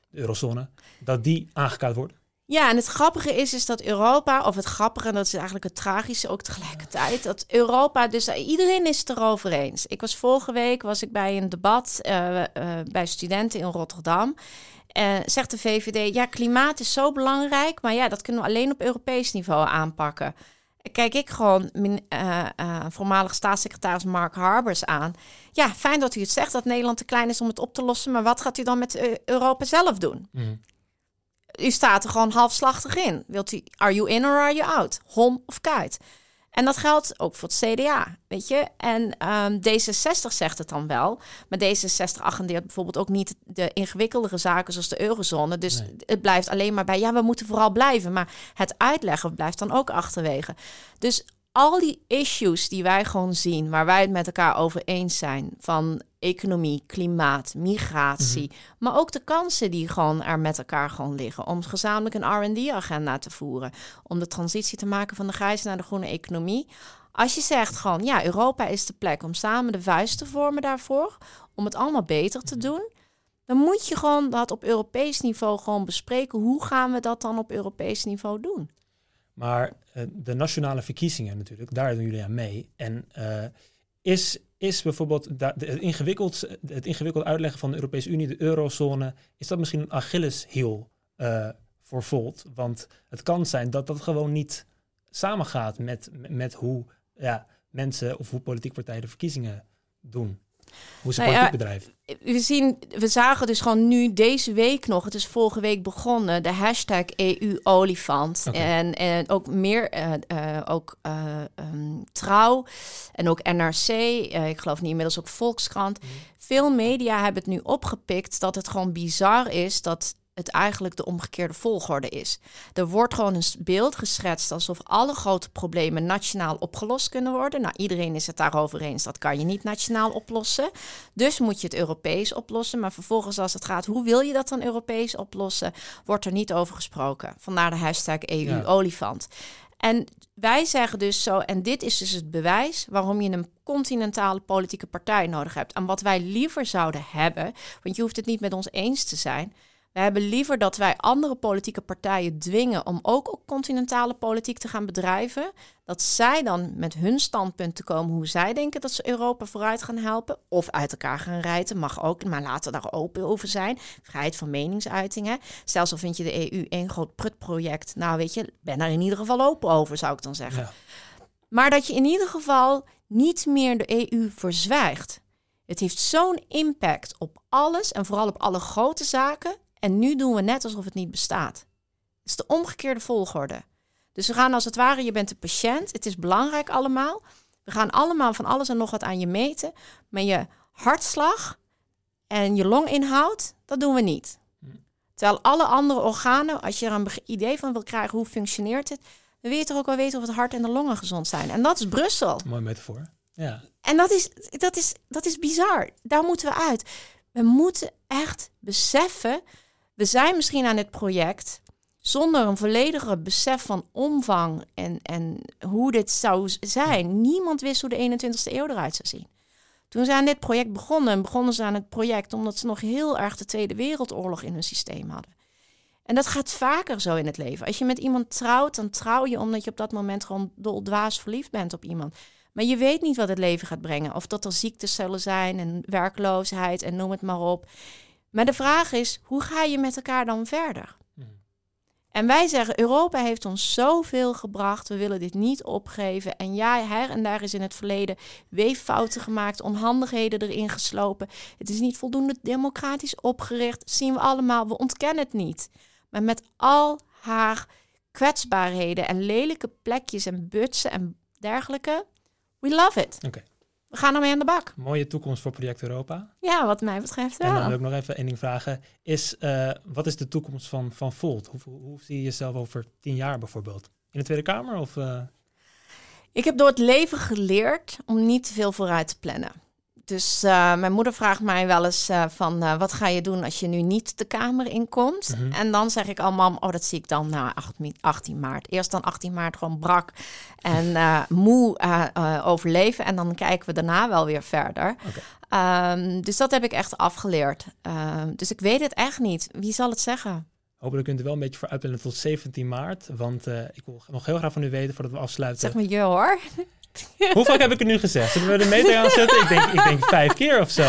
de eurozone, dat die aangekaart worden? Ja, en het grappige is, is dat Europa, of het grappige, en dat is eigenlijk het tragische ook tegelijkertijd, dat Europa, dus iedereen is het erover eens. Ik was vorige week, was ik bij een debat eh, eh, bij studenten in Rotterdam. Eh, zegt de VVD, ja, klimaat is zo belangrijk, maar ja, dat kunnen we alleen op Europees niveau aanpakken. Kijk ik gewoon min, eh, eh, voormalig staatssecretaris Mark Harbers aan. Ja, fijn dat u het zegt dat Nederland te klein is om het op te lossen, maar wat gaat u dan met Europa zelf doen? u staat er gewoon halfslachtig in. Wilt u, are you in or are you out? Hom of kuit? En dat geldt ook voor het CDA, weet je. En ehm, D66 zegt het dan wel. Maar D66 agendeert bijvoorbeeld ook niet de ingewikkeldere zaken zoals de eurozone. Dus Nee. het blijft alleen maar bij, ja, we moeten vooral blijven. Maar het uitleggen blijft dan ook achterwege. Dus al die issues die wij gewoon zien, waar wij het met elkaar over eens zijn, van economie, klimaat, migratie, maar ook de kansen die gewoon er met elkaar gewoon liggen om gezamenlijk een R&D-agenda te voeren, om de transitie te maken van de grijze naar de groene economie. Als je zegt gewoon, ja, Europa is de plek om samen de vuist te vormen daarvoor, om het allemaal beter te doen, dan moet je gewoon dat op Europees niveau gewoon bespreken. Hoe gaan we dat dan op Europees niveau doen? Maar eh, de nationale verkiezingen natuurlijk, daar doen jullie aan mee. En eh, is, is bijvoorbeeld da- de- het, ingewikkeld, het ingewikkeld uitleggen van de Europese Unie, de eurozone, is dat misschien een Achilleshiel eh voor Volt? Want het kan zijn dat dat gewoon niet samengaat met, met hoe ja, mensen of hoe politieke partijen de verkiezingen doen. Hoe ze Nou ja, politiek bedrijven. We, zien, we zagen dus gewoon nu deze week nog, het is vorige week begonnen, de hashtag EU-olifant. En, en ook meer, eh, eh, ook eh, ehm, Trouw en ook NRC, ik geloof niet inmiddels ook Volkskrant. Veel media hebben het nu opgepikt dat het gewoon bizar is dat het eigenlijk de omgekeerde volgorde is. Er wordt gewoon een beeld geschetst alsof alle grote problemen nationaal opgelost kunnen worden. Nou, iedereen is het daarover eens. Dat kan je niet nationaal oplossen. Dus moet je het Europees oplossen. Maar vervolgens, als het gaat, hoe wil je dat dan Europees oplossen, wordt er niet over gesproken. Vandaar de hashtag EU-olifant. En wij zeggen dus zo, en dit is dus het bewijs waarom je een continentale politieke partij nodig hebt. En wat wij liever zouden hebben, want je hoeft het niet met ons eens te zijn. We hebben liever dat wij andere politieke partijen dwingen om ook op continentale politiek te gaan bedrijven. Dat zij dan met hun standpunten komen hoe zij denken dat ze Europa vooruit gaan helpen. Of uit elkaar gaan rijten, mag ook, maar laten we daar open over zijn. Vrijheid van meningsuitingen. Stel, zo vind je de EU één groot prutproject. Nou, weet je, ben daar in ieder geval open over, zou ik dan zeggen. Ja. Maar dat je in ieder geval niet meer de EU verzwijgt. Het heeft zo'n impact op alles en vooral op alle grote zaken. En nu doen we net alsof het niet bestaat. Het is de omgekeerde volgorde. Dus we gaan als het ware, je bent de patiënt. Het is belangrijk allemaal. We gaan allemaal van alles en nog wat aan je meten. Maar je hartslag en je longinhoud, dat doen we niet. Terwijl alle andere organen, als je er een idee van wil krijgen hoe functioneert het, dan wil je toch ook wel weten of het hart en de longen gezond zijn. En dat is Brussel. Mooi metafoor. Ja. En dat is, dat, is, dat is bizar. Daar moeten we uit. We moeten echt beseffen, we zijn misschien aan dit project zonder een volledige besef van omvang en, en hoe dit zou zijn. Niemand wist hoe de 21ste eeuw eruit zou zien. Toen ze aan dit project begonnen, begonnen ze aan het project omdat ze nog heel erg de Tweede Wereldoorlog in hun systeem hadden. En dat gaat vaker zo in het leven. Als je met iemand trouwt, dan trouw je omdat je op dat moment gewoon doldwaas verliefd bent op iemand. Maar je weet niet wat het leven gaat brengen. Of dat er ziektes zullen zijn en werkloosheid en noem het maar op. Maar de vraag is, hoe ga je met elkaar dan verder? En wij zeggen, Europa heeft ons zoveel gebracht, we willen dit niet opgeven. En ja, her en daar is in het verleden weeffouten gemaakt, onhandigheden erin geslopen. Het is niet voldoende democratisch opgericht, zien we allemaal, we ontkennen het niet. Maar met al haar kwetsbaarheden en lelijke plekjes en butsen en dergelijke, we love it. Oké. We gaan ermee aan de bak. Mooie toekomst voor Project Europa. Ja, wat mij betreft wel. En dan wil ik nog even één ding vragen. Is, uh, wat is de toekomst van, van Volt? Hoe, hoe, zie je jezelf over tien jaar bijvoorbeeld? In de Tweede Kamer? Of, uh... Ik heb door het leven geleerd om niet te veel vooruit te plannen. Dus uh, mijn moeder vraagt mij wel eens uh, van uh, wat ga je doen als je nu niet de kamer inkomt? Mm -hmm. En dan zeg ik al, mam, oh dat zie ik dan na 18 maart. Eerst dan 18 maart gewoon brak en moe overleven. En dan kijken we daarna wel weer verder. Okay. Um, dus dat heb ik echt afgeleerd. Um, dus ik weet het echt niet. Wie zal het zeggen? Hopelijk kunt u wel een beetje voor uitplannen tot 17 maart. Want ik wil nog heel graag van u weten voordat we afsluiten. Zeg maar je hoor. Hoe vaak heb ik het nu gezegd? Zullen we de meter aan zetten? Ik denk, ik denk vijf keer of zo.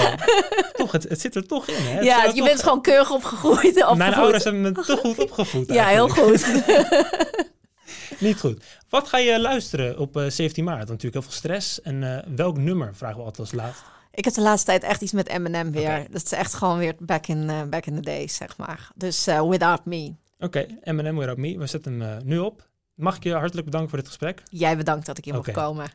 Toch, het, het zit er toch in. Hè? Het ja, je toch... bent gewoon keurig opgegroeid. opgevoed. Mijn ouders hebben me te goed opgevoed. ja, heel goed. Niet goed. Wat ga je luisteren op uh, 17 maart? Natuurlijk heel veel stress. En uh, welk nummer vragen we altijd als laatst? Ik heb de laatste tijd echt iets met Eminem weer. Okay. Dat is echt gewoon weer back in, uh, back in the days, zeg maar. Dus Without Me. Oké, okay, Eminem Without Me. We zetten hem nu op mag ik je hartelijk bedanken voor dit gesprek. Jij bedankt dat ik hier okay. mocht komen.